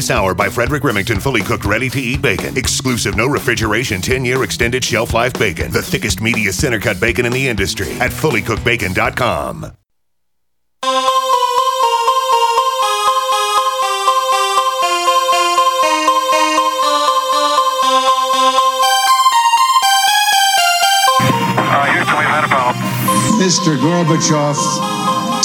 this hour by Frederick Remington fully cooked, ready to eat bacon. Exclusive, no refrigeration, 10 year extended shelf life bacon. The thickest, meatiest center cut bacon in the industry at fullycookedbacon.com. Mr. Gorbachev,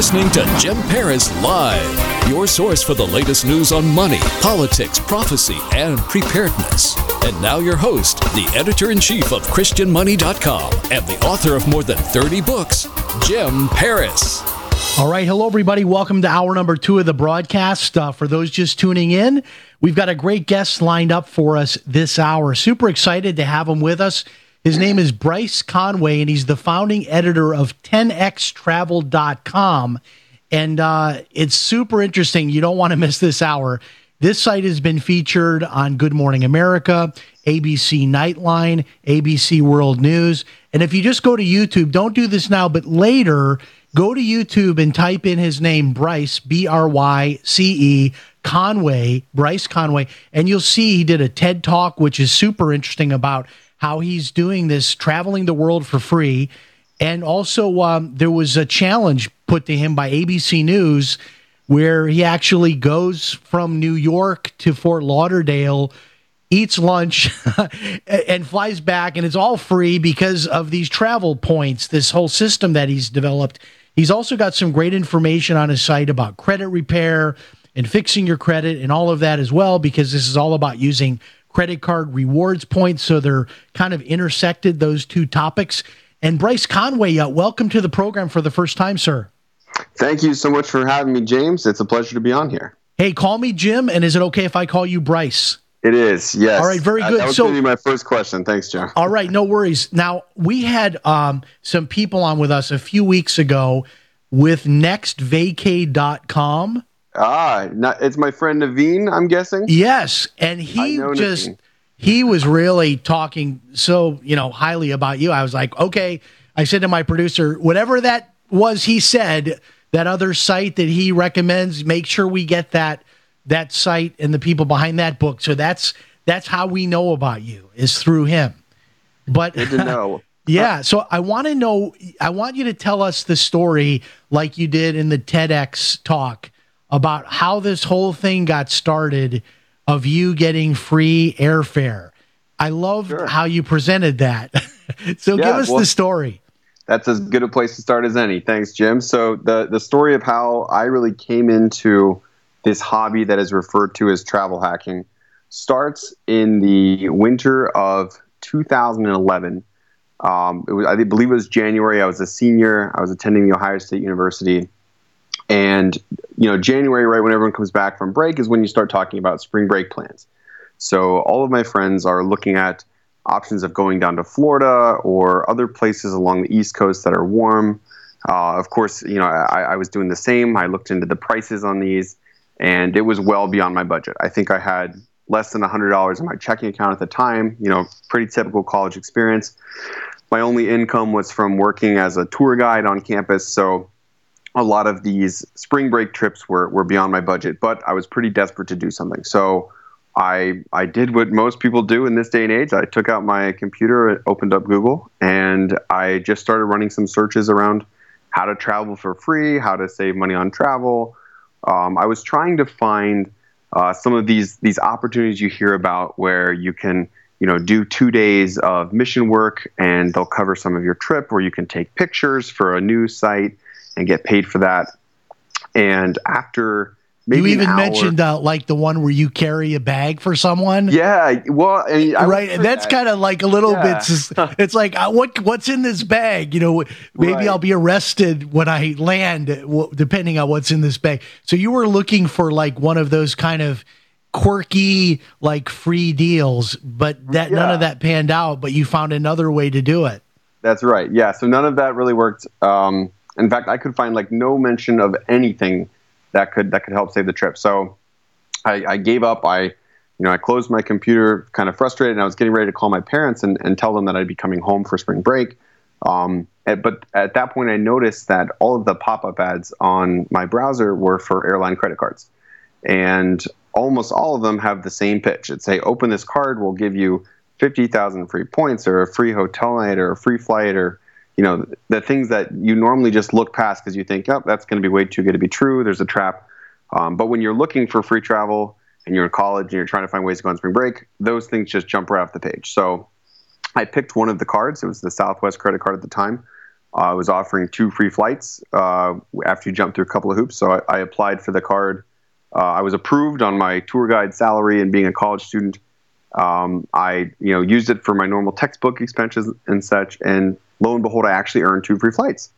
listening to Jim Paris Live, your source for the latest news on money, politics, prophecy, and preparedness. And now, your host, the editor in chief of ChristianMoney.com and the author of more than 30 books, Jim Paris. All right. Hello, everybody. Welcome to hour number two of the broadcast. Uh, for those just tuning in, we've got a great guest lined up for us this hour. Super excited to have him with us. His name is Bryce Conway, and he's the founding editor of 10xtravel.com. And uh, it's super interesting. You don't want to miss this hour. This site has been featured on Good Morning America, ABC Nightline, ABC World News. And if you just go to YouTube, don't do this now, but later, go to YouTube and type in his name, Bryce, B R Y C E, Conway, Bryce Conway, and you'll see he did a TED talk, which is super interesting about how he's doing this, traveling the world for free. And also, um, there was a challenge put to him by ABC News where he actually goes from New York to Fort Lauderdale, eats lunch, and flies back. And it's all free because of these travel points, this whole system that he's developed. He's also got some great information on his site about credit repair and fixing your credit and all of that as well, because this is all about using credit card rewards points. So they're kind of intersected, those two topics. And Bryce Conway, uh, welcome to the program for the first time, sir. Thank you so much for having me, James. It's a pleasure to be on here. Hey, call me Jim, and is it okay if I call you Bryce? It is, yes. All right, very Uh, good. that was So- going to be my first question. Thanks, John. All right, no worries. Now, we had um, some people on with us a few weeks ago with nextvacay.com. Ah, not, it's my friend Naveen, I'm guessing. Yes, and he just Naveen. he was really talking so, you know, highly about you. I was like, "Okay." I said to my producer, "Whatever that was he said, that other site that he recommends, make sure we get that that site and the people behind that book." So that's that's how we know about you is through him. But Good to know. Yeah. So I want to know, I want you to tell us the story like you did in the TEDx talk about how this whole thing got started of you getting free airfare. I love Sure. how you presented that. so give us well- the story. That's as good a place to start as any. Thanks, Jim. So the the story of how I really came into this hobby that is referred to as travel hacking starts in the winter of 2011. Um, it was, I believe it was January. I was a senior. I was attending the Ohio State University, and you know, January, right when everyone comes back from break, is when you start talking about spring break plans. So all of my friends are looking at options of going down to Florida or other places along the East Coast that are warm. Uh, of course, you know, I, I was doing the same. I looked into the prices on these, and it was well beyond my budget. I think I had less than $100 in my checking account at the time, you know, pretty typical college experience. My only income was from working as a tour guide on campus, so a lot of these spring break trips were, were beyond my budget, but I was pretty desperate to do something. So I I did what most people do in this day and age. I took out my computer, opened up Google, and I just started running some searches around how to travel for free, how to save money on travel. Um, I was trying to find uh, some of these these opportunities you hear about where you can you know do two days of mission work and they'll cover some of your trip, or you can take pictures for a news site and get paid for that. And after maybe you even mentioned uh, like the one where you carry a bag for someone. yeah, well, I mean, I right and that's that. kind of like a little Yeah. bit it's like uh, what what's in this bag you know maybe Right. i'll be arrested when i land depending on what's in this bag so you were looking for like one of those kind of quirky like free deals, but that none of that panned out. But you found another way to do it. That's right. Yeah. So none of that really worked. Um, in fact, I could find like no mention of anything that could that could help save the trip. So I, I gave up. I, you know, I closed my computer, kind of frustrated, and I was getting ready to call my parents and, and tell them that I'd be coming home for spring break. Um, but at that point, I noticed that all of the pop-up ads on my browser were for airline credit cards, and almost all of them have the same pitch. It's say, open this card, we'll give you fifty thousand free points, or a free hotel night, or a free flight, or you know, the things that you normally just look past because you think, oh, that's going to be way too good to be true. There's a trap. Um, but when you're looking for free travel and you're in college and you're trying to find ways to go on spring break, those things just jump right off the page. So I picked one of the cards. It was the Southwest credit card at the time. Uh, I was offering two free flights uh, after you jump through a couple of hoops. So I, I applied for the card. Uh, I was approved on my tour guide salary and being a college student. Um, I, you know, used it for my normal textbook expenses and such. And lo and behold, I actually earned two free flights.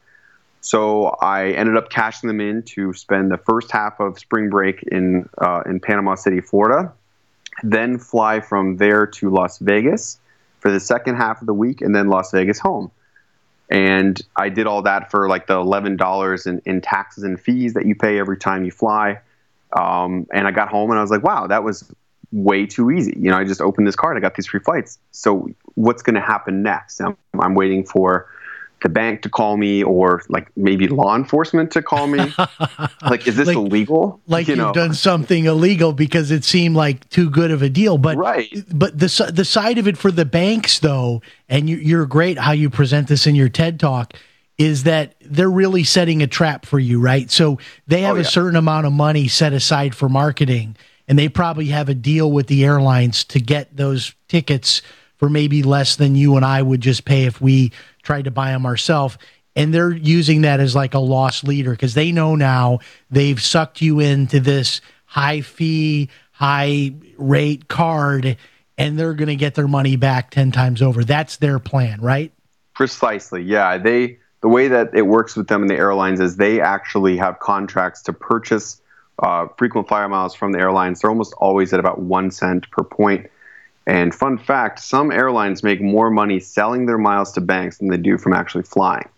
So I ended up cashing them in to spend the first half of spring break in uh, in Panama City, Florida, then fly from there to Las Vegas for the second half of the week, and then Las Vegas home. And I did all that for like the eleven dollars in, in taxes and fees that you pay every time you fly. Um, and I got home and I was like, wow, that was way too easy. You know, I just opened this card, I got these free flights. So what's going to happen next? I'm, I'm waiting for the bank to call me or like maybe law enforcement to call me. like, is this Like- illegal? Like you have done something illegal because it seemed like too good of a deal. But Right. but the the side of it for the banks though, and you, you're great how you present this in your TED talk. Is that they're really setting a trap for you, right? So they have Oh, a certain amount of money set aside for marketing, and they probably have a deal with the airlines to get those tickets for maybe less than you and I would just pay if we tried to buy them ourselves. And they're using that as like a loss leader because they know now they've sucked you into this high fee, high rate card, and they're going to get their money back 10 times over. That's their plan, right? Precisely. Yeah. They the way that it works with them in the airlines is they actually have contracts to purchase uh, frequent flyer miles from the airlines. They're almost always at about one cent per point. And fun fact: some airlines make more money selling their miles to banks than they do from actually flying.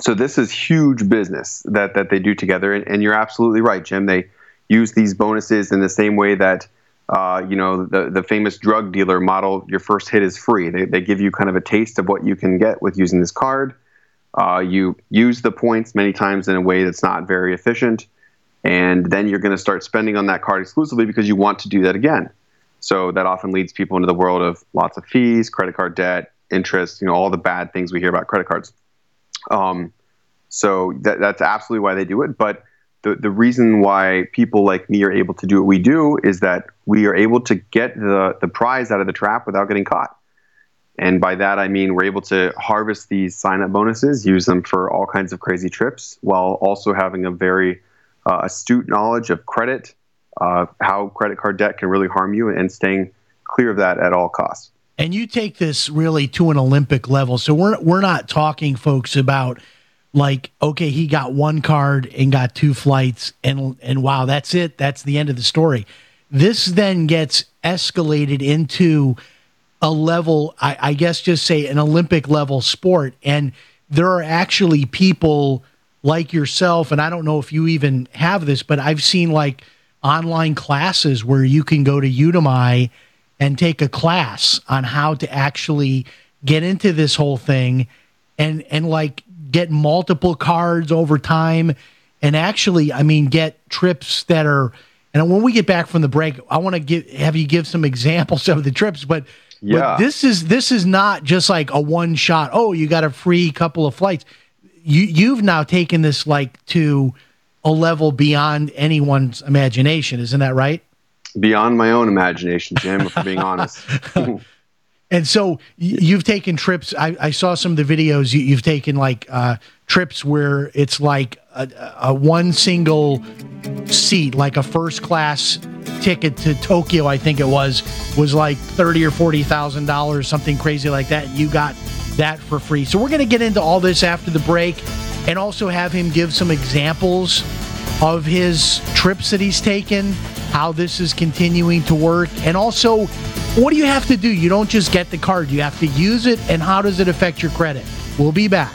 So this is huge business that that they do together. And, and you're absolutely right, Jim. They use these bonuses in the same way that uh, you know the the famous drug dealer model. Your first hit is free. They they give you kind of a taste of what you can get with using this card. Uh, you use the points many times in a way that's not very efficient, and then you're going to start spending on that card exclusively because you want to do that again. So that often leads people into the world of lots of fees, credit card debt, interest, you know, all the bad things we hear about credit cards. Um, so that, that's absolutely why they do it. But the, the reason why people like me are able to do what we do is that we are able to get the, the prize out of the trap without getting caught. And by that, I mean we're able to harvest these sign up bonuses, use them for all kinds of crazy trips, while also having a very uh, astute knowledge of credit, uh, how credit card debt can really harm you, and staying clear of that at all costs. And you take this really to an Olympic level. So we're we're not talking folks about like okay, he got one card and got two flights and and wow, that's it. That's the end of the story. This then gets escalated into a level, I, I guess just say an Olympic level sport. And there are actually people like yourself, and I don't know if you even have this, but I've seen like online classes where you can go to Udemy and take a class on how to actually get into this whole thing and and like get multiple cards over time and actually I mean get trips that are and when we get back from the break I want to give have you give some examples of the trips but Yeah. but this is this is not just like a one shot oh you got a free couple of flights you you've now taken this like to a level beyond anyone's imagination isn't that right Beyond my own imagination, Jim, if I'm being honest. And so you've taken trips. I, I saw some of the videos. You, you've taken like uh, trips where it's like a, a one single seat, like a first class ticket to Tokyo. I think it was was like thirty or forty thousand dollars, something crazy like that. And you got that for free. So we're going to get into all this after the break, and also have him give some examples of his trips that he's taken, how this is continuing to work, and also what do you have to do? You don't just get the card, you have to use it, and how does it affect your credit? We'll be back.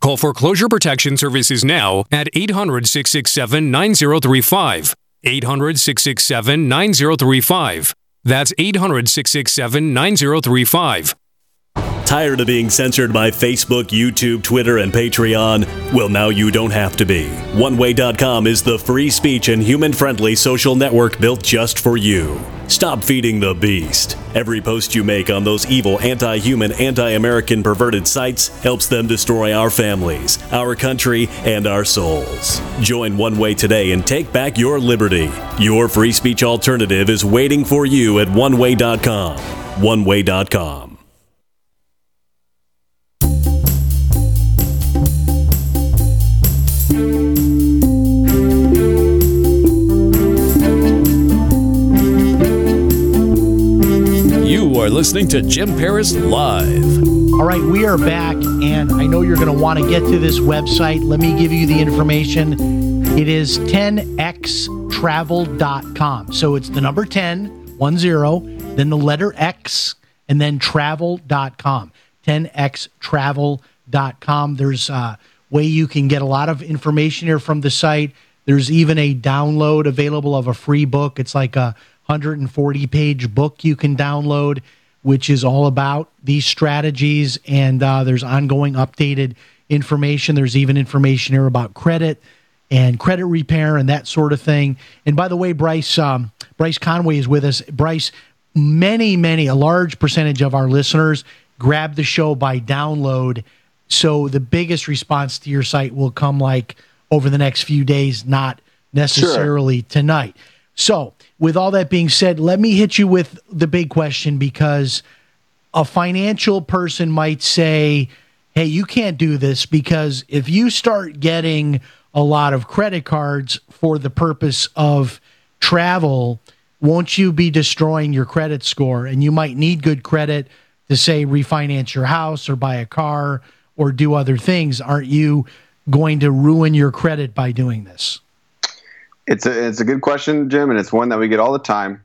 Call Foreclosure Protection Services now at 800 667 9035. 800 667 9035. That's 800 667 9035. Tired of being censored by Facebook, YouTube, Twitter, and Patreon? Well, now you don't have to be. OneWay.com is the free speech and human friendly social network built just for you. Stop feeding the beast. Every post you make on those evil, anti human, anti American perverted sites helps them destroy our families, our country, and our souls. Join One Way today and take back your liberty. Your free speech alternative is waiting for you at OneWay.com. OneWay.com. are listening to Jim Paris Live. All right, we are back, and I know you're going to want to get to this website. Let me give you the information. It is 10xtravel.com. So it's the number 10, one zero, then the letter X, and then travel.com. 10xtravel.com. There's a way you can get a lot of information here from the site. There's even a download available of a free book. It's like a 140 page book you can download which is all about these strategies. And uh, there's ongoing updated information. There's even information here about credit and credit repair and that sort of thing. And by the way, Bryce um, Bryce Conway is with us. Bryce, many, many, a large percentage of our listeners grab the show by download. So the biggest response to your site will come like over the next few days, not necessarily sure. tonight. So, with all that being said, let me hit you with the big question because a financial person might say, hey, you can't do this because if you start getting a lot of credit cards for the purpose of travel, won't you be destroying your credit score? And you might need good credit to say refinance your house or buy a car or do other things. Aren't you going to ruin your credit by doing this? It's a it's a good question, Jim, and it's one that we get all the time.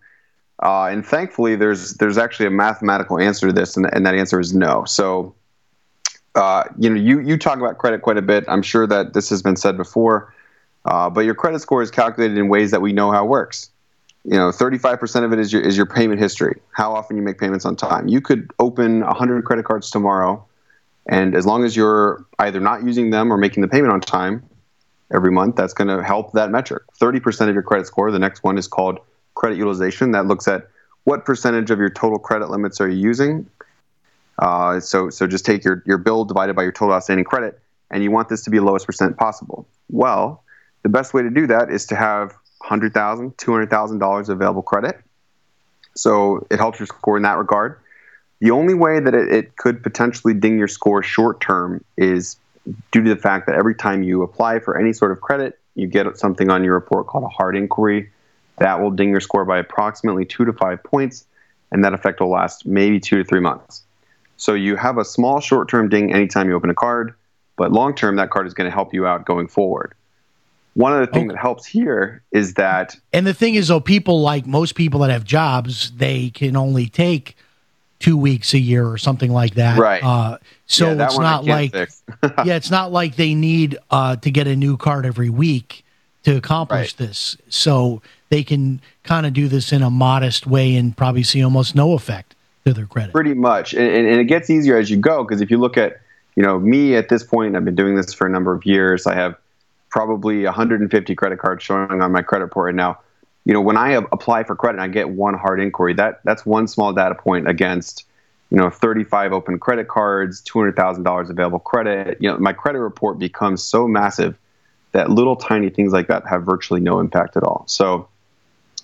Uh, and thankfully, there's there's actually a mathematical answer to this, and, and that answer is no. So, uh, you know, you you talk about credit quite a bit. I'm sure that this has been said before, uh, but your credit score is calculated in ways that we know how it works. You know, 35% of it is your is your payment history, how often you make payments on time. You could open 100 credit cards tomorrow, and as long as you're either not using them or making the payment on time, every month. That's going to help that metric. 30% of your credit score. The next one is called credit utilization. That looks at what percentage of your total credit limits are you using. Uh, so, so just take your, your bill divided by your total outstanding credit, and you want this to be the lowest percent possible. Well, the best way to do that is to have $100,000, $200,000 available credit. So it helps your score in that regard. The only way that it, it could potentially ding your score short term is due to the fact that every time you apply for any sort of credit, you get something on your report called a hard inquiry. That will ding your score by approximately two to five points, and that effect will last maybe two to three months. So you have a small short term ding anytime you open a card, but long term, that card is going to help you out going forward. One other thing okay. that helps here is that. And the thing is, though, people like most people that have jobs, they can only take two weeks a year or something like that. Right. Uh, so yeah, it's not like yeah, it's not like they need uh, to get a new card every week to accomplish right. this. So they can kind of do this in a modest way and probably see almost no effect to their credit. Pretty much, and, and it gets easier as you go because if you look at you know me at this point, I've been doing this for a number of years. I have probably 150 credit cards showing on my credit report right now you know, when I apply for credit and I get one hard inquiry, that that's one small data point against, you know, 35 open credit cards, $200,000 available credit. You know, my credit report becomes so massive that little tiny things like that have virtually no impact at all. So,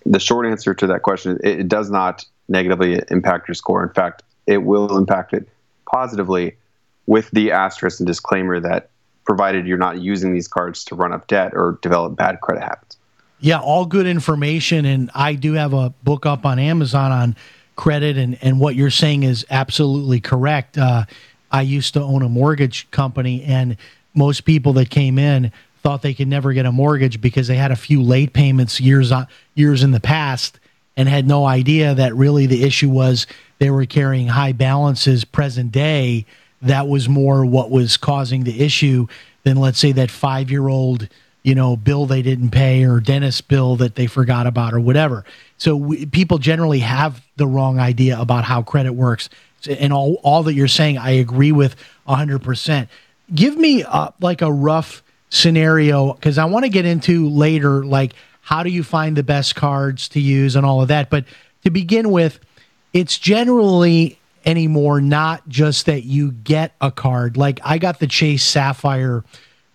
the short answer to that question it, it does not negatively impact your score. In fact, it will impact it positively with the asterisk and disclaimer that provided you're not using these cards to run up debt or develop bad credit habits. Yeah, all good information. And I do have a book up on Amazon on credit, and, and what you're saying is absolutely correct. Uh, I used to own a mortgage company, and most people that came in thought they could never get a mortgage because they had a few late payments years on, years in the past and had no idea that really the issue was they were carrying high balances present day. That was more what was causing the issue than let's say that five year old you know, bill they didn't pay or dentist bill that they forgot about or whatever. So we, people generally have the wrong idea about how credit works. And all, all that you're saying, I agree with 100%. Give me like a rough scenario because I want to get into later, like how do you find the best cards to use and all of that. But to begin with, it's generally anymore not just that you get a card. Like I got the Chase Sapphire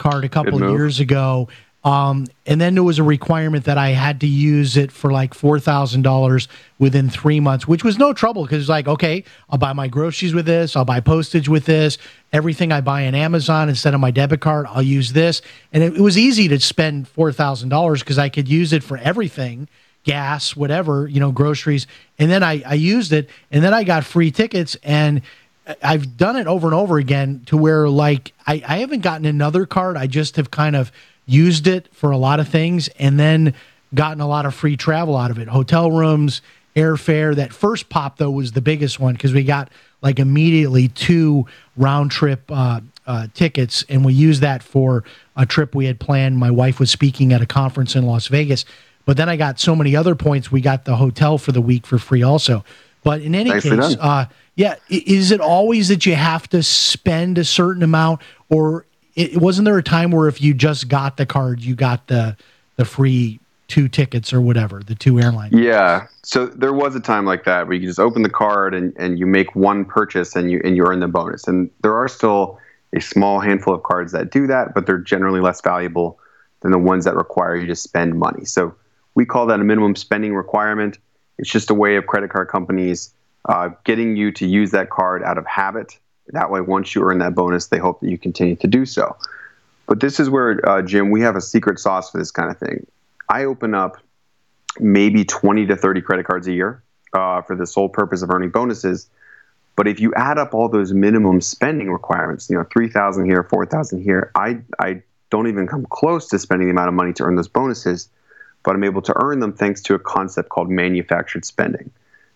card a couple of years ago. Um, and then there was a requirement that I had to use it for like four thousand dollars within three months, which was no trouble because it's like, okay, I'll buy my groceries with this, I'll buy postage with this, everything I buy on Amazon instead of my debit card, I'll use this, and it, it was easy to spend four thousand dollars because I could use it for everything, gas, whatever, you know, groceries, and then I, I used it, and then I got free tickets and I've done it over and over again to where like I, I haven't gotten another card. I just have kind of used it for a lot of things and then gotten a lot of free travel out of it. Hotel rooms, airfare. That first pop though was the biggest one because we got like immediately two round trip uh, uh, tickets and we used that for a trip we had planned. My wife was speaking at a conference in Las Vegas, but then I got so many other points. We got the hotel for the week for free also. But in any Nicely case, uh, yeah, is it always that you have to spend a certain amount, or it, wasn't there a time where if you just got the card, you got the the free two tickets or whatever, the two airline? Yeah. So there was a time like that where you just open the card and, and you make one purchase and you and you earn the bonus. And there are still a small handful of cards that do that, but they're generally less valuable than the ones that require you to spend money. So we call that a minimum spending requirement. It's just a way of credit card companies uh, getting you to use that card out of habit. That way, once you earn that bonus, they hope that you continue to do so. But this is where, uh, Jim, we have a secret sauce for this kind of thing. I open up maybe 20 to 30 credit cards a year uh, for the sole purpose of earning bonuses. But if you add up all those minimum spending requirements, you know, 3,000 here, 4,000 here, I, I don't even come close to spending the amount of money to earn those bonuses, but I'm able to earn them thanks to a concept called manufactured spending.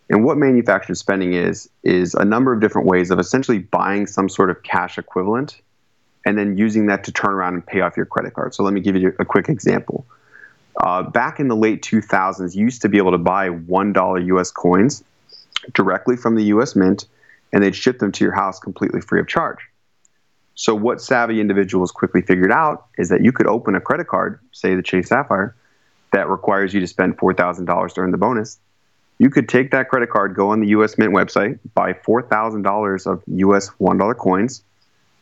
And what manufactured spending is, is a number of different ways of essentially buying some sort of cash equivalent and then using that to turn around and pay off your credit card. So let me give you a quick example. Uh, back in the late 2000s, you used to be able to buy $1 US coins directly from the US Mint, and they'd ship them to your house completely free of charge. So, what savvy individuals quickly figured out is that you could open a credit card, say the Chase Sapphire, that requires you to spend $4,000 to earn the bonus. You could take that credit card, go on the US Mint website, buy $4,000 of US $1 coins.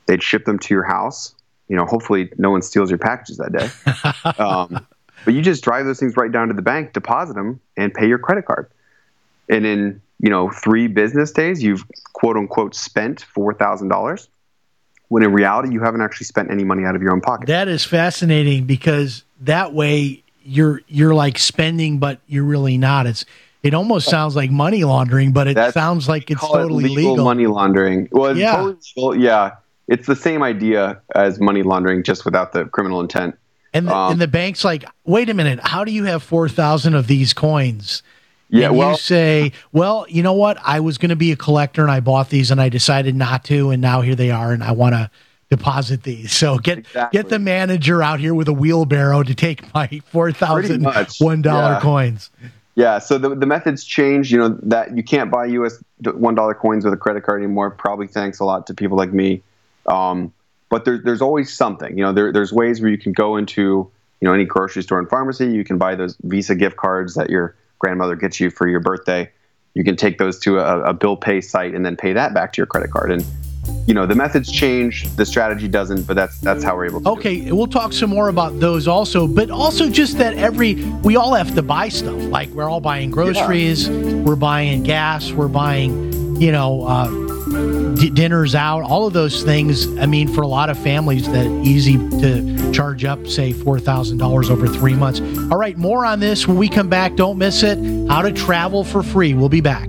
They'd ship them to your house. You know, hopefully no one steals your packages that day. um, but you just drive those things right down to the bank, deposit them, and pay your credit card. And in you know three business days, you've quote unquote spent four thousand dollars. When in reality, you haven't actually spent any money out of your own pocket. That is fascinating because that way you're you're like spending, but you're really not. It's it almost sounds like money laundering, but it That's- sounds like it's Call it totally legal, legal. money laundering. Well, it's Yeah. totally legal, yeah. It's the same idea as money laundering, just without the criminal intent. And the, Um, and the bank's like, wait a minute, how do you have four thousand of these coins? Yeah, and well- you say, well, you know what? I was going to be a collector, and I bought these, and I decided not to, and now here they are, and I want to deposit these. So get Exactly. get the manager out here with a wheelbarrow to take my four thousand one dollar yeah. coins. Yeah, so the, the methods change. You know that you can't buy U.S. one dollar coins with a credit card anymore. Probably thanks a lot to people like me. Um, but there, there's always something. You know, there, there's ways where you can go into you know any grocery store and pharmacy. You can buy those Visa gift cards that your grandmother gets you for your birthday. You can take those to a, a bill pay site and then pay that back to your credit card. And you know the methods change, the strategy doesn't. But that's that's how we're able to. Okay, we'll talk some more about those also, but also just that every we all have to buy stuff. Like we're all buying groceries, we're buying gas, we're buying, you know, uh, d- dinners out, all of those things. I mean, for a lot of families, that easy to charge up, say four thousand dollars over three months. All right, more on this when we come back. Don't miss it. How to travel for free. We'll be back.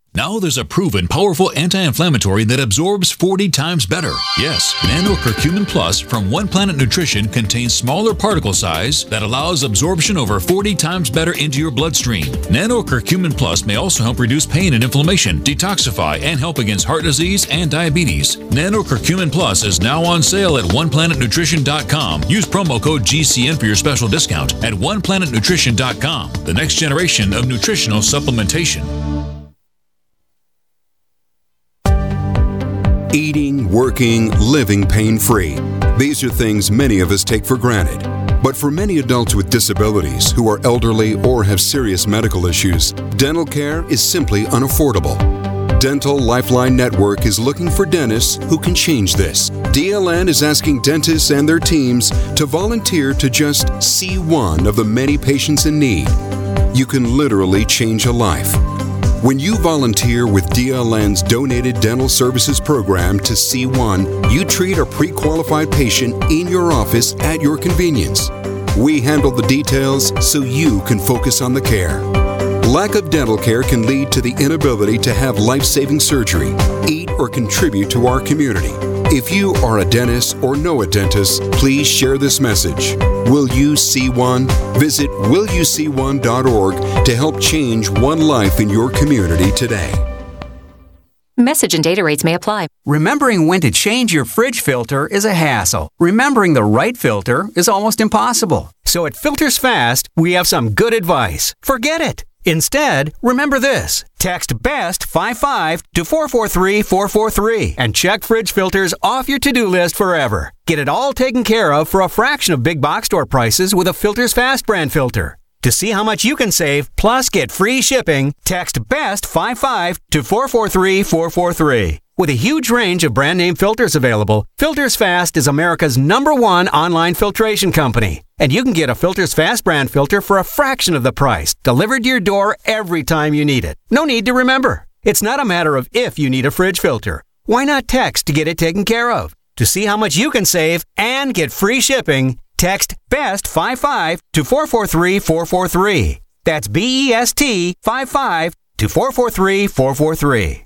Now there's a proven powerful anti-inflammatory that absorbs 40 times better. Yes, Nano Curcumin Plus from One Planet Nutrition contains smaller particle size that allows absorption over 40 times better into your bloodstream. Nano Curcumin Plus may also help reduce pain and inflammation, detoxify, and help against heart disease and diabetes. Nano Curcumin Plus is now on sale at OnePlanetNutrition.com. Use promo code GCN for your special discount at OnePlanetNutrition.com. The next generation of nutritional supplementation. Eating, working, living pain free. These are things many of us take for granted. But for many adults with disabilities who are elderly or have serious medical issues, dental care is simply unaffordable. Dental Lifeline Network is looking for dentists who can change this. DLN is asking dentists and their teams to volunteer to just see one of the many patients in need. You can literally change a life. When you volunteer with DLN's Donated Dental Services Program to C1, you treat a pre qualified patient in your office at your convenience. We handle the details so you can focus on the care. Lack of dental care can lead to the inability to have life saving surgery, eat, or contribute to our community. If you are a dentist or know a dentist, please share this message. Will you see one? Visit willyouseeone.org to help change one life in your community today. Message and data rates may apply. Remembering when to change your fridge filter is a hassle. Remembering the right filter is almost impossible. So at Filters Fast, we have some good advice. Forget it. Instead, remember this. Text BEST 55 to 443 443 and check fridge filters off your to do list forever. Get it all taken care of for a fraction of big box store prices with a Filters Fast brand filter. To see how much you can save, plus get free shipping, text BEST 55 to 443 443. With a huge range of brand name filters available, Filters Fast is America's number one online filtration company. And you can get a Filters Fast brand filter for a fraction of the price, delivered to your door every time you need it. No need to remember. It's not a matter of if you need a fridge filter. Why not text to get it taken care of? To see how much you can save and get free shipping, text BEST55 to 443 443. That's B E S T 55 to 443 443.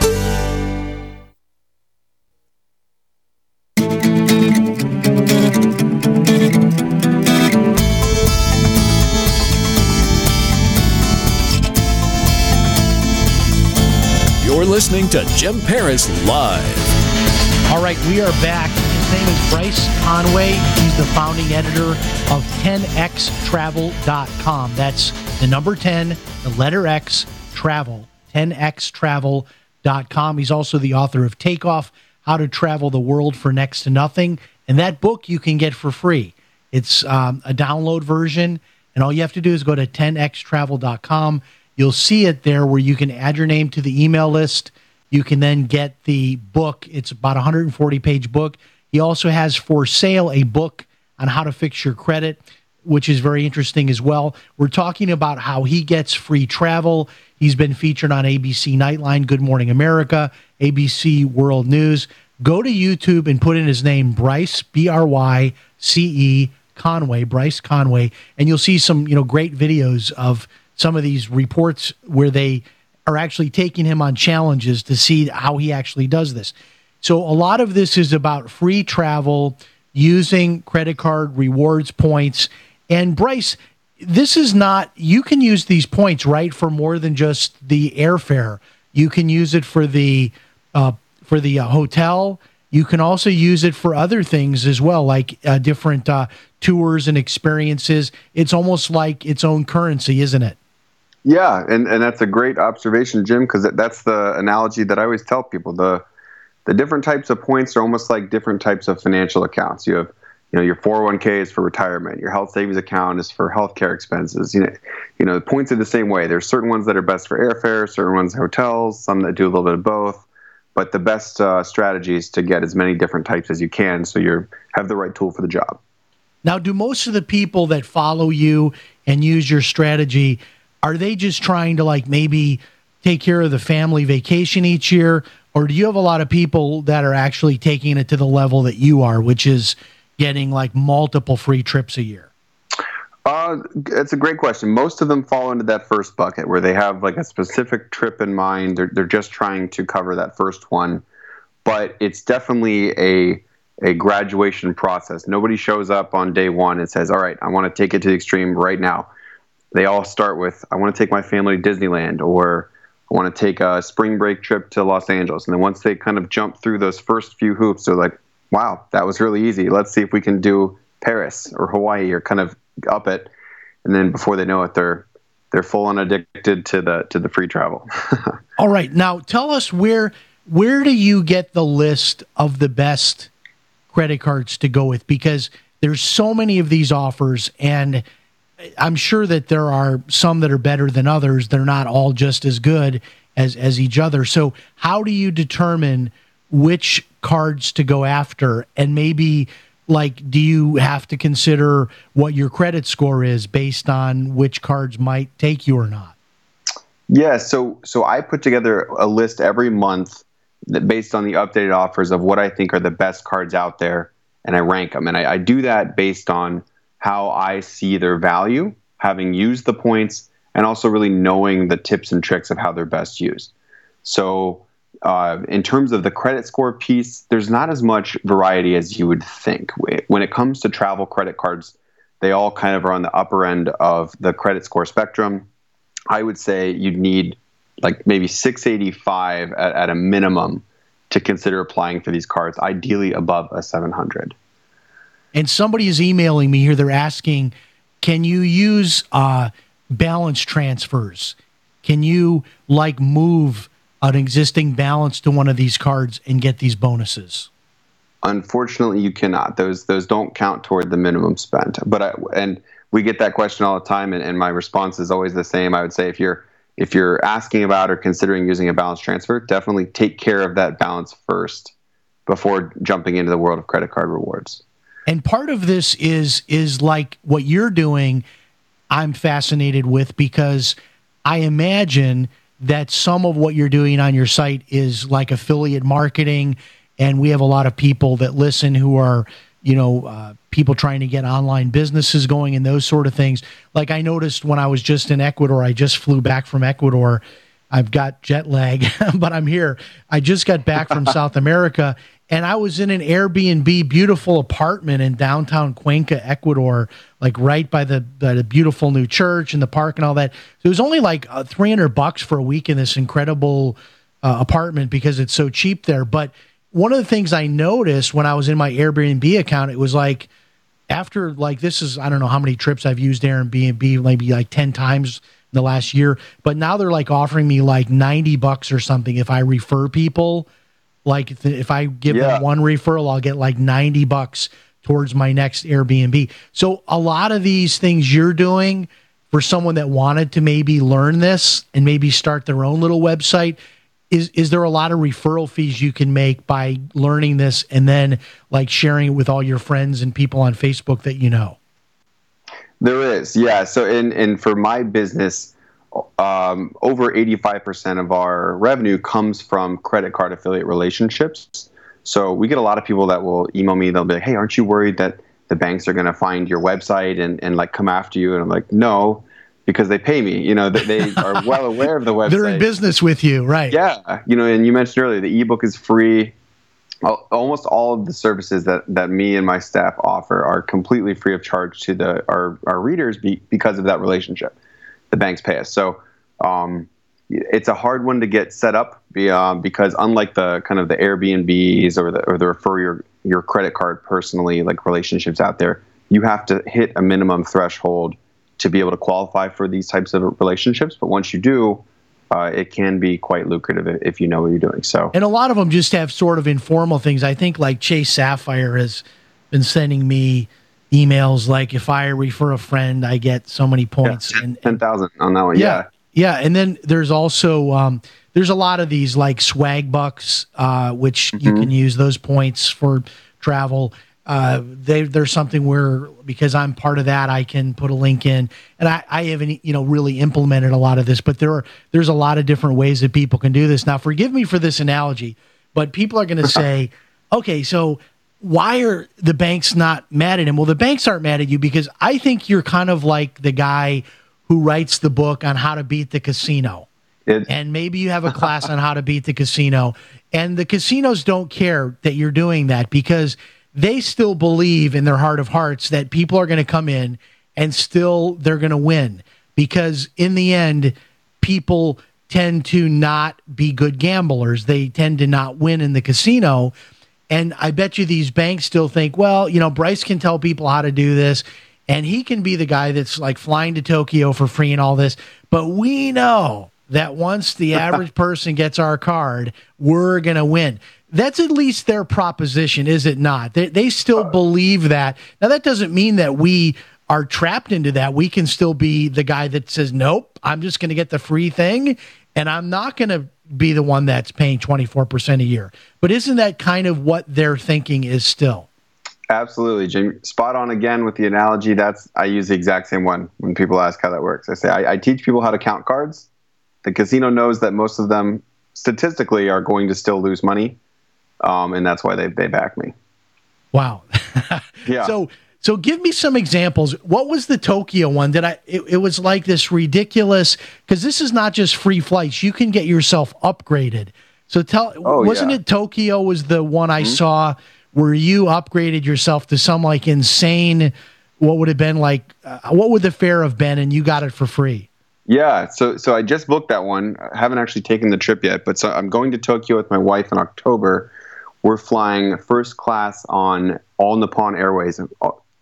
To Jim Paris Live. All right, we are back. His name is Bryce Conway. He's the founding editor of 10xtravel.com. That's the number 10, the letter X, travel, 10xtravel.com. He's also the author of Takeoff How to Travel the World for Next to Nothing. And that book you can get for free. It's um, a download version, and all you have to do is go to 10xtravel.com. You'll see it there where you can add your name to the email list. You can then get the book. It's about a 140 page book. He also has for sale a book on how to fix your credit, which is very interesting as well. We're talking about how he gets free travel. He's been featured on ABC Nightline, Good Morning America, ABC World News. Go to YouTube and put in his name, Bryce, B R Y C E Conway, Bryce Conway, and you'll see some, you know, great videos of some of these reports where they are actually taking him on challenges to see how he actually does this. So a lot of this is about free travel using credit card rewards points. And Bryce, this is not you can use these points right for more than just the airfare. You can use it for the uh, for the uh, hotel. You can also use it for other things as well, like uh, different uh, tours and experiences. It's almost like its own currency, isn't it? Yeah, and, and that's a great observation, Jim, because that's the analogy that I always tell people. The the different types of points are almost like different types of financial accounts. You have, you know, your 401k is for retirement. Your health savings account is for healthcare expenses. You know, you know, the points are the same way. There's certain ones that are best for airfare, certain ones hotels, some that do a little bit of both. But the best uh, strategy is to get as many different types as you can, so you have the right tool for the job. Now, do most of the people that follow you and use your strategy are they just trying to like maybe take care of the family vacation each year or do you have a lot of people that are actually taking it to the level that you are which is getting like multiple free trips a year uh, it's a great question. Most of them fall into that first bucket where they have like a specific trip in mind. They're, they're just trying to cover that first one, but it's definitely a a graduation process. Nobody shows up on day one and says, "All right, I want to take it to the extreme right now." They all start with I want to take my family to Disneyland or I want to take a spring break trip to Los Angeles. And then once they kind of jump through those first few hoops, they're like, wow, that was really easy. Let's see if we can do Paris or Hawaii or kind of up it. And then before they know it, they're they're full on addicted to the to the free travel. All right, now tell us where where do you get the list of the best credit cards to go with? Because there's so many of these offers, and I'm sure that there are some that are better than others. They're not all just as good as as each other. So how do you determine which cards to go after, and maybe like do you have to consider what your credit score is based on which cards might take you or not yeah so so i put together a list every month based on the updated offers of what i think are the best cards out there and i rank them and I, I do that based on how i see their value having used the points and also really knowing the tips and tricks of how they're best used so uh, in terms of the credit score piece, there's not as much variety as you would think. When it comes to travel credit cards, they all kind of are on the upper end of the credit score spectrum. I would say you'd need like maybe 685 at, at a minimum to consider applying for these cards, ideally above a 700. And somebody is emailing me here. They're asking, can you use uh, balance transfers? Can you like move an existing balance to one of these cards and get these bonuses? Unfortunately, you cannot. Those those don't count toward the minimum spent. But I, and we get that question all the time, and, and my response is always the same. I would say if you're if you're asking about or considering using a balance transfer, definitely take care of that balance first before jumping into the world of credit card rewards. And part of this is is like what you're doing. I'm fascinated with because I imagine that some of what you're doing on your site is like affiliate marketing. And we have a lot of people that listen who are you know uh, people trying to get online businesses going and those sort of things. Like i noticed when i was just in ecuador i just flew back from ecuador. I've got jet lag but i'm here. I just got back from south america and I was in an Airbnb beautiful apartment in downtown Cuenca, Ecuador, like right by the, the beautiful new church and the park and all that. So it was only like uh, 300 bucks for a week in this incredible uh, apartment because it's so cheap there. But one of the things I noticed when I was in my Airbnb account, it was like after like this is I don't know how many trips I've used Airbnb, maybe like 10 times in the last year, but now they're like offering me like 90 bucks or something if I refer people like if I give yeah. them one referral, I'll get like 90 bucks towards my next Airbnb. So a lot of these things you're doing for someone that wanted to maybe learn this and maybe start their own little website, is is there a lot of referral fees you can make by learning this and then like sharing it with all your friends and people on Facebook that you know? There is, yeah. So in and for my business, um, over 85% of our revenue comes from credit card affiliate relationships. So we get a lot of people that will email me. They'll be like, "Hey, aren't you worried that the banks are going to find your website and, and like come after you?" And I'm like, "No, because they pay me. You know, they, they are well aware of the website. They're in business with you, right? Yeah. You know, and you mentioned earlier the ebook is free. Almost all of the services that, that me and my staff offer are completely free of charge to the our, our readers be, because of that relationship the banks pay us. So um, it's a hard one to get set up um, because unlike the kind of the Airbnbs or the or the refer your your credit card personally like relationships out there, you have to hit a minimum threshold to be able to qualify for these types of relationships. But once you do, uh, it can be quite lucrative if you know what you're doing. So, and a lot of them just have sort of informal things. I think like Chase Sapphire has been sending me emails like if I refer a friend, I get so many points. Yeah, ten thousand on that one. Yeah, yeah, and then there's also um, there's a lot of these like Swagbucks, uh, which mm-hmm. you can use those points for travel. Uh, they, there's something where because I'm part of that, I can put a link in, and I, I haven't you know really implemented a lot of this, but there are there's a lot of different ways that people can do this. Now, forgive me for this analogy, but people are going to say, okay, so why are the banks not mad at him? Well, the banks aren't mad at you because I think you're kind of like the guy who writes the book on how to beat the casino. And maybe you have a class on how to beat the casino. And the casinos don't care that you're doing that because they still believe in their heart of hearts that people are going to come in and still they're going to win because in the end, people tend to not be good gamblers. They tend to not win in the casino. And I bet you these banks still think, well, you know, Bryce can tell people how to do this and he can be the guy that's like flying to Tokyo for free and all this. But we know that once the average person gets our card, we're going to win. That's at least their proposition, is it not? They, they still uh, believe that. Now, that doesn't mean that we are trapped into that. We can still be the guy that says, nope, I'm just going to get the free thing and I'm not going to be the one that's paying 24% a year. But isn't that kind of what their thinking is still? Absolutely, Jim. Spot on again with the analogy. That's I use the exact same one when people ask how that works. I say I, I teach people how to count cards. The casino knows that most of them statistically are going to still lose money, um, and that's why they they back me. Wow. yeah. So so give me some examples. What was the Tokyo one? Did I? It, it was like this ridiculous because this is not just free flights. You can get yourself upgraded. So tell. Oh, wasn't yeah. it Tokyo was the one I Mhm. saw where you upgraded yourself to some like insane. What would have been like? Uh, what would the fare have been? And you got it for free. Yeah, so so I just booked that one. I haven't actually taken the trip yet, but so I'm going to Tokyo with my wife in October. We're flying first class on All Nippon Airways,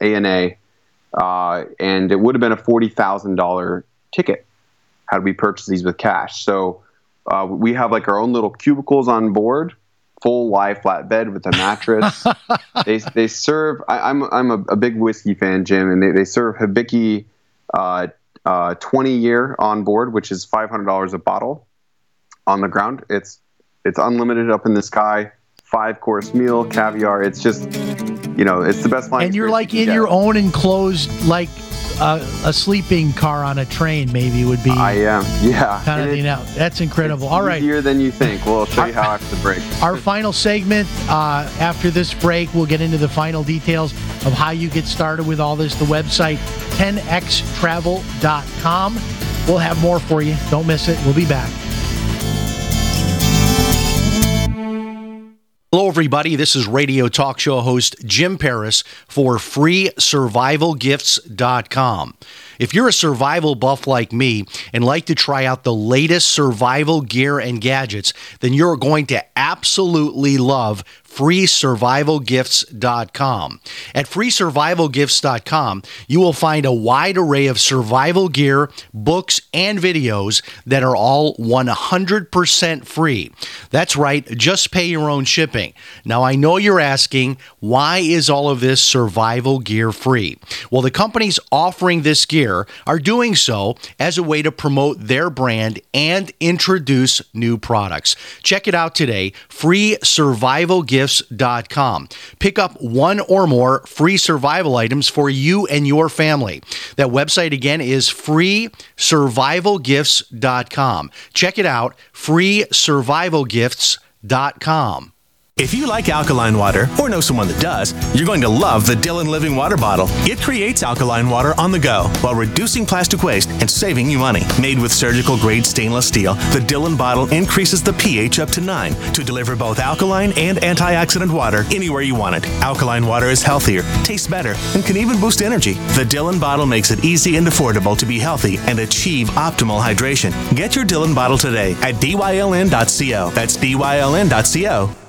ANA, uh, and it would have been a forty thousand dollar ticket had we purchased these with cash. So uh, we have like our own little cubicles on board, full live flat bed with a mattress. they they serve. I, I'm I'm a, a big whiskey fan, Jim, and they, they serve Hibiki. Uh, uh, 20 year on board, which is $500 a bottle on the ground. It's it's unlimited up in the sky. Five course meal, caviar. It's just you know, it's the best and you're like experience in you your get. own enclosed like uh, a sleeping car on a train. Maybe would be I am, yeah. kind of And thing. That's incredible. All right. Easier than you think. Well, show you how after the break. Our final segment uh, after this break, we'll get into the final details of how you get started with all this. The website 10xtravel.com. We'll have more for you. Don't miss it. We'll be back. Hello, everybody. This is radio talk show host Jim Paris for FreeSurvivalGifts.com. If you're a survival buff like me and like to try out the latest survival gear and gadgets, then you're going to absolutely love freesurvivalgifts.com. At freesurvivalgifts.com, you will find a wide array of survival gear, books, and videos that are all 100% free. That's right, just pay your own shipping. Now, I know you're asking, why is all of this survival gear free? Well, the company's offering this gear are doing so as a way to promote their brand and introduce new products. Check it out today, freesurvivalgifts.com. Pick up one or more free survival items for you and your family. That website again is freesurvivalgifts.com. Check it out, freesurvivalgifts.com. If you like alkaline water or know someone that does, you're going to love the DYLN Living Water Bottle. It creates alkaline water on the go while reducing plastic waste and saving you money. Made with surgical grade stainless steel, the DYLN bottle increases the pH up to 9 to deliver both alkaline and antioxidant water anywhere you want it. Alkaline water is healthier, tastes better, and can even boost energy. The DYLN bottle makes it easy and affordable to be healthy and achieve optimal hydration. Get your DYLN bottle today at dyln.co. That's dyln.co.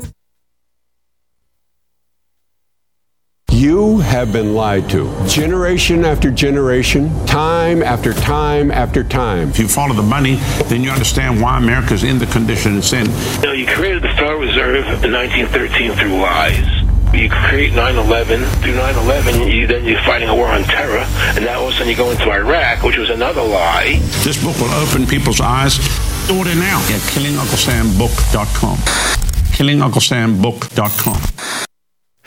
You have been lied to. Generation after generation, time after time after time. If you follow the money, then you understand why America's in the condition it's in. You you created the Star Reserve in 1913 through lies. You create 9/11 through 9/11. You, then you're fighting a war on terror, and now all of a sudden you go into Iraq, which was another lie. This book will open people's eyes. Order now at killingunclesambook.com. killingunclesambook.com.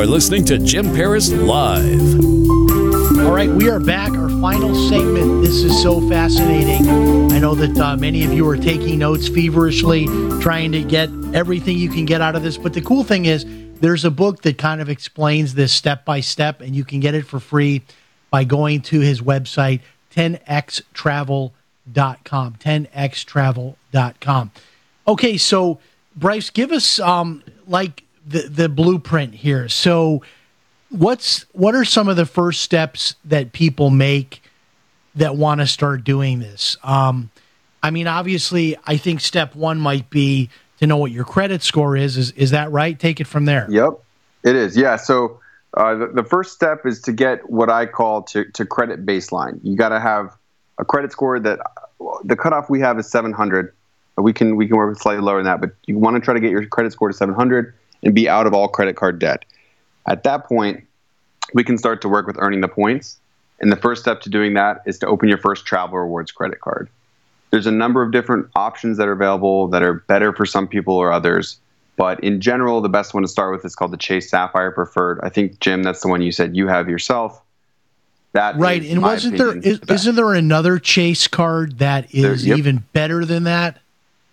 are listening to Jim Paris Live. All right, we are back. Our final segment. This is so fascinating. I know that uh, many of you are taking notes feverishly, trying to get everything you can get out of this. But the cool thing is, there's a book that kind of explains this step by step, and you can get it for free by going to his website, 10xtravel.com. 10xtravel.com. Okay, so Bryce, give us um, like the the blueprint here. So, what's what are some of the first steps that people make that want to start doing this? Um, I mean, obviously, I think step one might be to know what your credit score is. Is is that right? Take it from there. Yep, it is. Yeah. So uh, the, the first step is to get what I call to, to credit baseline. You got to have a credit score that the cutoff we have is 700. We can we can work slightly lower than that, but you want to try to get your credit score to 700 and be out of all credit card debt. At that point, we can start to work with earning the points. And the first step to doing that is to open your first travel rewards credit card. There's a number of different options that are available that are better for some people or others. But in general, the best one to start with is called the Chase Sapphire Preferred. I think, Jim, that's the one you said you have yourself. That right. and wasn't there? Is, the isn't there another Chase card that is yep. even better than that?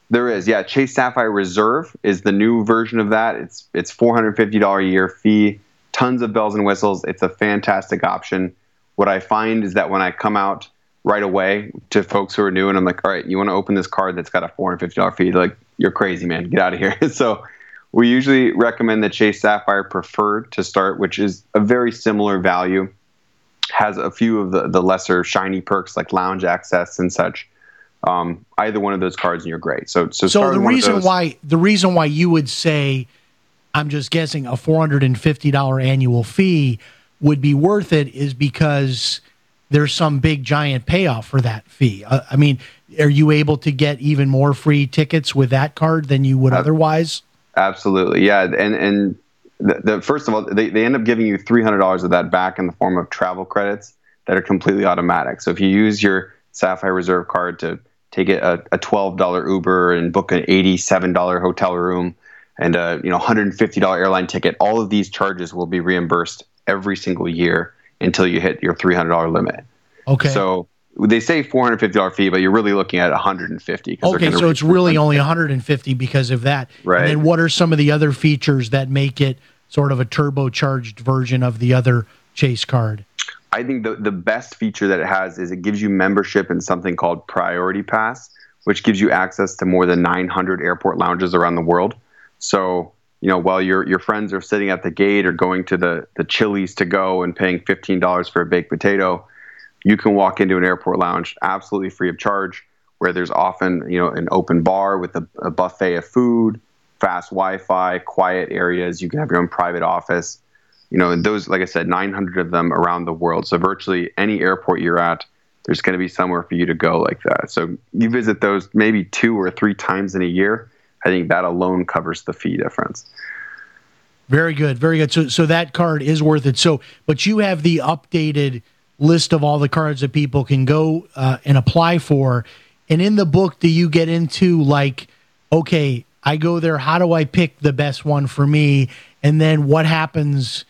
There is, yeah. Chase Sapphire Reserve is the new version of that. It's it's four hundred fifty dollar a year fee, tons of bells and whistles. It's a fantastic option. What I find is that when I come out right away to folks who are new, and I'm like, all right, you want to open this card that's got a four hundred fifty dollar fee? They're like, you're crazy, man. Get out of here. so we usually recommend the Chase Sapphire Preferred to start, which is a very similar value. Has a few of the, the lesser shiny perks like lounge access and such. Um, either one of those cards and you're great. So so, So the with one of reason why the reason why you would say, I'm just guessing, a four hundred and fifty dollar annual fee would be worth it is because there's some big giant payoff for that fee. Uh, I mean, are you able to get even more free tickets with that card than you would otherwise? Absolutely, yeah. And and the, the first of all, they, they end up giving you three hundred dollars of that back in the form of travel credits that are completely automatic. So if you use your Sapphire Reserve card to take a, a twelve dollar Uber and book an eighty seven dollar hotel room and a you know hundred and fifty dollar airline ticket, all of these charges will be reimbursed every single year until you hit your three hundred dollar limit. Okay. So they say four hundred fifty dollar fee, but you're really looking at one hundred and fifty. Okay, so it's really only 150 because of that. Right. And then what are some of the other features that make it sort of a turbocharged version of the other Chase card? I think the, the best feature that it has is it gives you membership in something called Priority Pass, which gives you access to more than 900 airport lounges around the world. So, you know, while your your friends are sitting at the gate or going to the the Chili's to go and paying $15 for a baked potato, you can walk into an airport lounge absolutely free of charge, where there's often you know an open bar with a, a buffet of food, fast Wi-Fi, quiet areas. You can have your own private office. You know, those, like I said, 900 of them around the world. So virtually any airport you're at, there's going to be somewhere for you to go like that. So you visit those maybe two or three times in a year. I think that alone covers the fee difference. Very good, very good. So, so that card is worth it. So, but you have the updated list of all the cards that people can go uh, and apply for. And in the book, do you get into like, okay, I go there. How do I pick the best one for me? And then what happens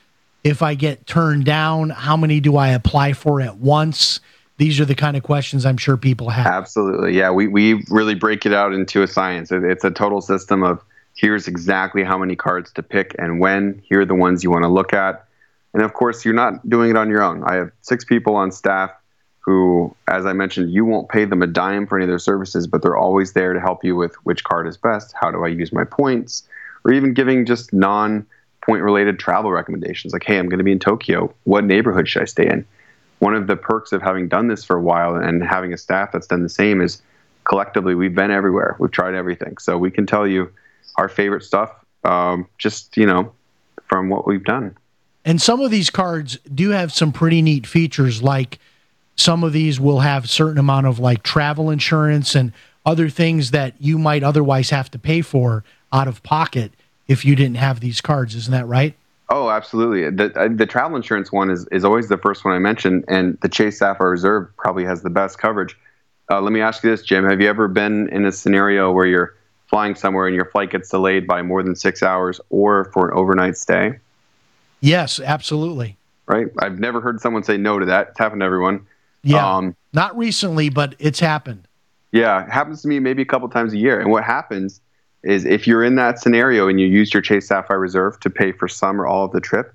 if I get turned down? How many do I apply for at once? These are the kind of questions I'm sure people have. Absolutely. Yeah. We, we really break it out into a science. It's a total system of here's exactly how many cards to pick and when. Here are the ones you want to look at. And of course, you're not doing it on your own. I have six people on staff who, as I mentioned, you won't pay them a dime for any of their services, but they're always there to help you with which card is best, how do I use my points, or even giving just non point related travel recommendations like, hey, I'm going to be in Tokyo. What neighborhood should I stay in? One of the perks of having done this for a while and having a staff that's done the same is collectively we've been everywhere. We've tried everything. So we can tell you our favorite stuff um, just, you know, from what we've done. And some of these cards do have some pretty neat features, like some of these will have certain amount of like travel insurance and other things that you might otherwise have to pay for out of pocket if you didn't have these cards. Isn't that right? Oh, absolutely. The uh, the travel insurance one is, is always the first one I mention, and the Chase Sapphire Reserve probably has the best coverage. Uh, let me ask you this, Jim: Have you ever been in a scenario where you're flying somewhere and your flight gets delayed by more than six hours, or for an overnight stay? Yes, absolutely. Right. I've never heard someone say no to that. It's happened to everyone. Yeah. Um, Not recently, but it's happened. Yeah, it happens to me maybe a couple times a year. And what happens is if you're in that scenario and you use your Chase Sapphire Reserve to pay for some or all of the trip,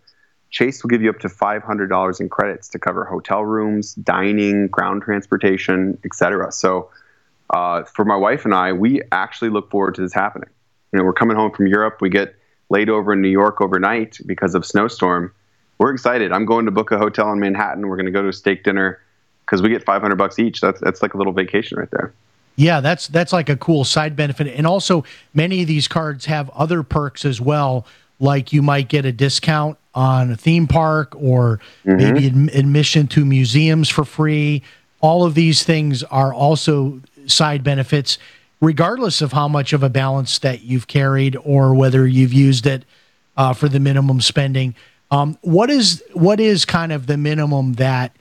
Chase will give you up to $500 in credits to cover hotel rooms, dining, ground transportation, etc. So uh, for my wife and I, we actually look forward to this happening. You know, we're coming home from Europe. We get laid over in New York overnight because of snowstorm. We're excited. I'm going to book a hotel in Manhattan. We're going to go to a steak dinner because we get 500 bucks each. That's that's like a little vacation right there. Yeah, that's that's like a cool side benefit. And also many of these cards have other perks as well, like you might get a discount on a theme park or Mhm. maybe adm- admission to museums for free. All of these things are also side benefits regardless of how much of a balance that you've carried or whether you've used it uh, for the minimum spending. Um, what is what is kind of the minimum that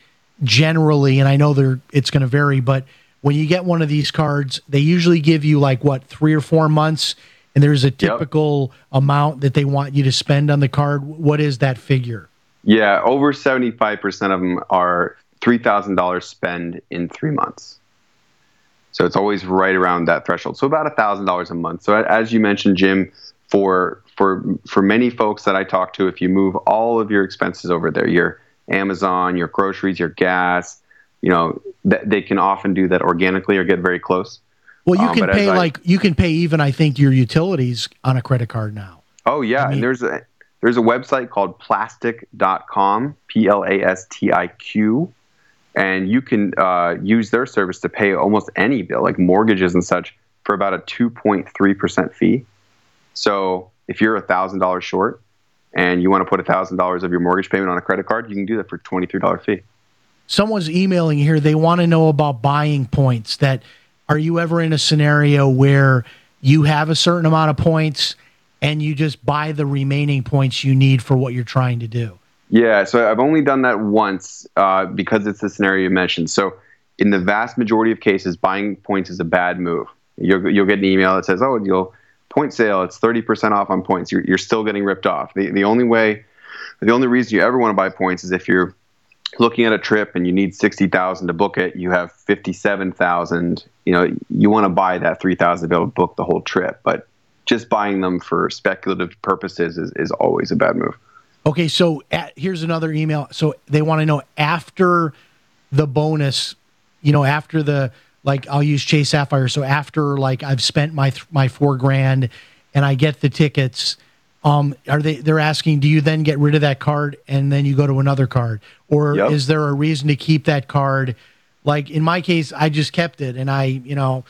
generally, and I know there it's going to vary, but when you get one of these cards, they usually give you like what three or four months, and there's a typical amount that they want you to spend on the card. What is that figure? Yeah, over 75% of them are $3,000 spend in three months. So it's always right around that threshold. So about $1,000 a month. So as you mentioned, Jim, for, for, for many folks that I talk to, if you move all of your expenses over there, your Amazon, your groceries, your gas, you know, th- they can often do that organically or get very close. Well, you Um, can pay I- like you can pay even I think your utilities on a credit card now. Oh yeah, and there's a there's a website called plastiq.com, P L A S T I Q, and you can uh, use their service to pay almost any bill, like mortgages and such, for about a 2.3 percent fee. So if you're a thousand dollars short and you want to put a thousand dollars of your mortgage payment on a credit card, you can do that for twenty three dollar fee. Someone's emailing here. They want to know about buying points. That are you ever in a scenario where you have a certain amount of points and you just buy the remaining points you need for what you're trying to do? Yeah, so I've only done that once uh, because it's the scenario you mentioned. So, in the vast majority of cases, buying points is a bad move. You'll, you'll get an email that says, "Oh, you'll point sale. It's thirty percent off on points." You're, you're still getting ripped off. The the only way, the only reason you ever want to buy points is if you're looking at a trip and you need sixty thousand to book it. You have fifty seven thousand. You know, you want to buy that three thousand to be able to book the whole trip, but just buying them for speculative purposes is, is always a bad move. Okay, so at, here's another email. So they want to know after the bonus, you know, after the like I'll use Chase Sapphire. So after like I've spent my my four grand and I get the tickets, um, are they they're asking, do you then get rid of that card and then you go to another card, or Yep. is there a reason to keep that card? Like in my case, I just kept it and I, you know,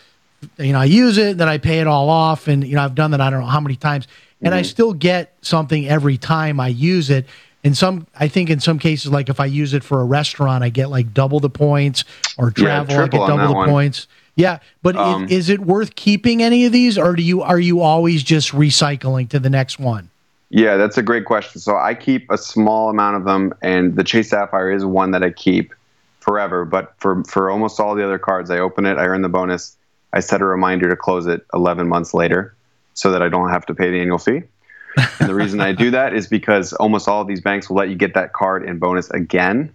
you know, I use it, then I pay it all off, and you know, I've done that I don't know how many times, and I Mhm. still get something every time I use it. in some I think in some cases like if I use it for a restaurant I get like double the points or travel I get double the one. points. Yeah, but Um, is it worth keeping any of these or do you are you always just recycling to the next one? Yeah, that's a great question. So I keep a small amount of them, and the Chase Sapphire is one that I keep forever. But for for almost all the other cards, I open it, I earn the bonus, I set a reminder to close it 11 months later, so that I don't have to pay the annual fee. And the reason I do that is because almost all of these banks will let you get that card in bonus again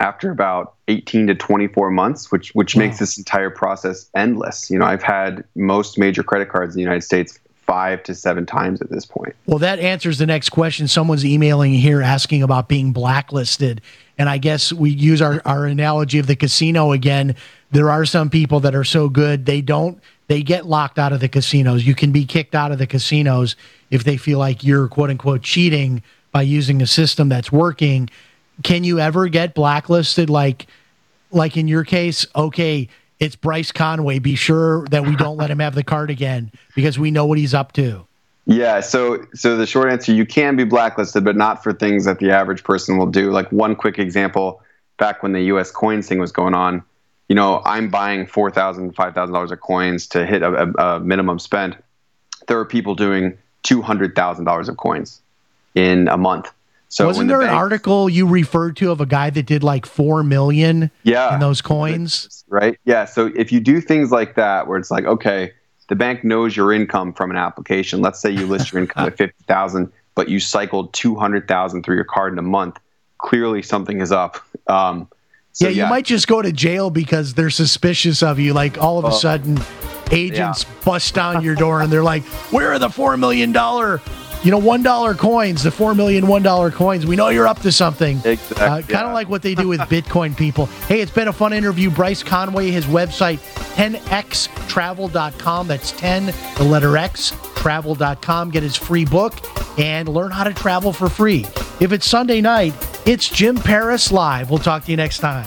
after about 18 to 24 months, which which makes this entire process endless. You know, I've had most major credit cards in the United States five to seven times at this point. Well, that answers the next question. Someone's emailing here asking about being blacklisted. And I guess we use our, our analogy of the casino again. There are some people that are so good, they don't, they get locked out of the casinos. You can be kicked out of the casinos if they feel like you're quote unquote cheating by using a system that's working. Can you ever get blacklisted? Like, like in your case, okay, it's Bryce Conway. Be sure that we don't let him have the card again because we know what he's up to. Yeah, so so the short answer, you can be blacklisted, but not for things that the average person will do. Like one quick example, back when the U.S. coins thing was going on, you know, I'm buying four thousand, five thousand dollars of coins to hit a, a, a minimum spend. There are people doing two hundred thousand dollars of coins in a month. So Wasn't when the there an article you referred to of a guy that did like four million Yeah. in those coins? right? Yeah. So if you do things like that, where it's like, okay, the bank knows your income from an application. Let's say you list your income at fifty thousand, but you cycled two hundred thousand through your card in a month. Clearly, something is up. Um, so yeah, you might just go to jail because they're suspicious of you. Like all of a Oh. sudden, agents bust down your door and they're like, "Where are the four million dollar, you know, one dollar coins? The four million one dollar coins? We know you're up to something." Exactly. Uh, kind of like what they do with Bitcoin people. Hey, it's been a fun interview. Bryce Conway, his website, 10xtravel.com. That's 10, the letter X, travel.com. Get his free book and learn how to travel for free. If it's Sunday night, it's Jim Paris Live. We'll talk to you next time.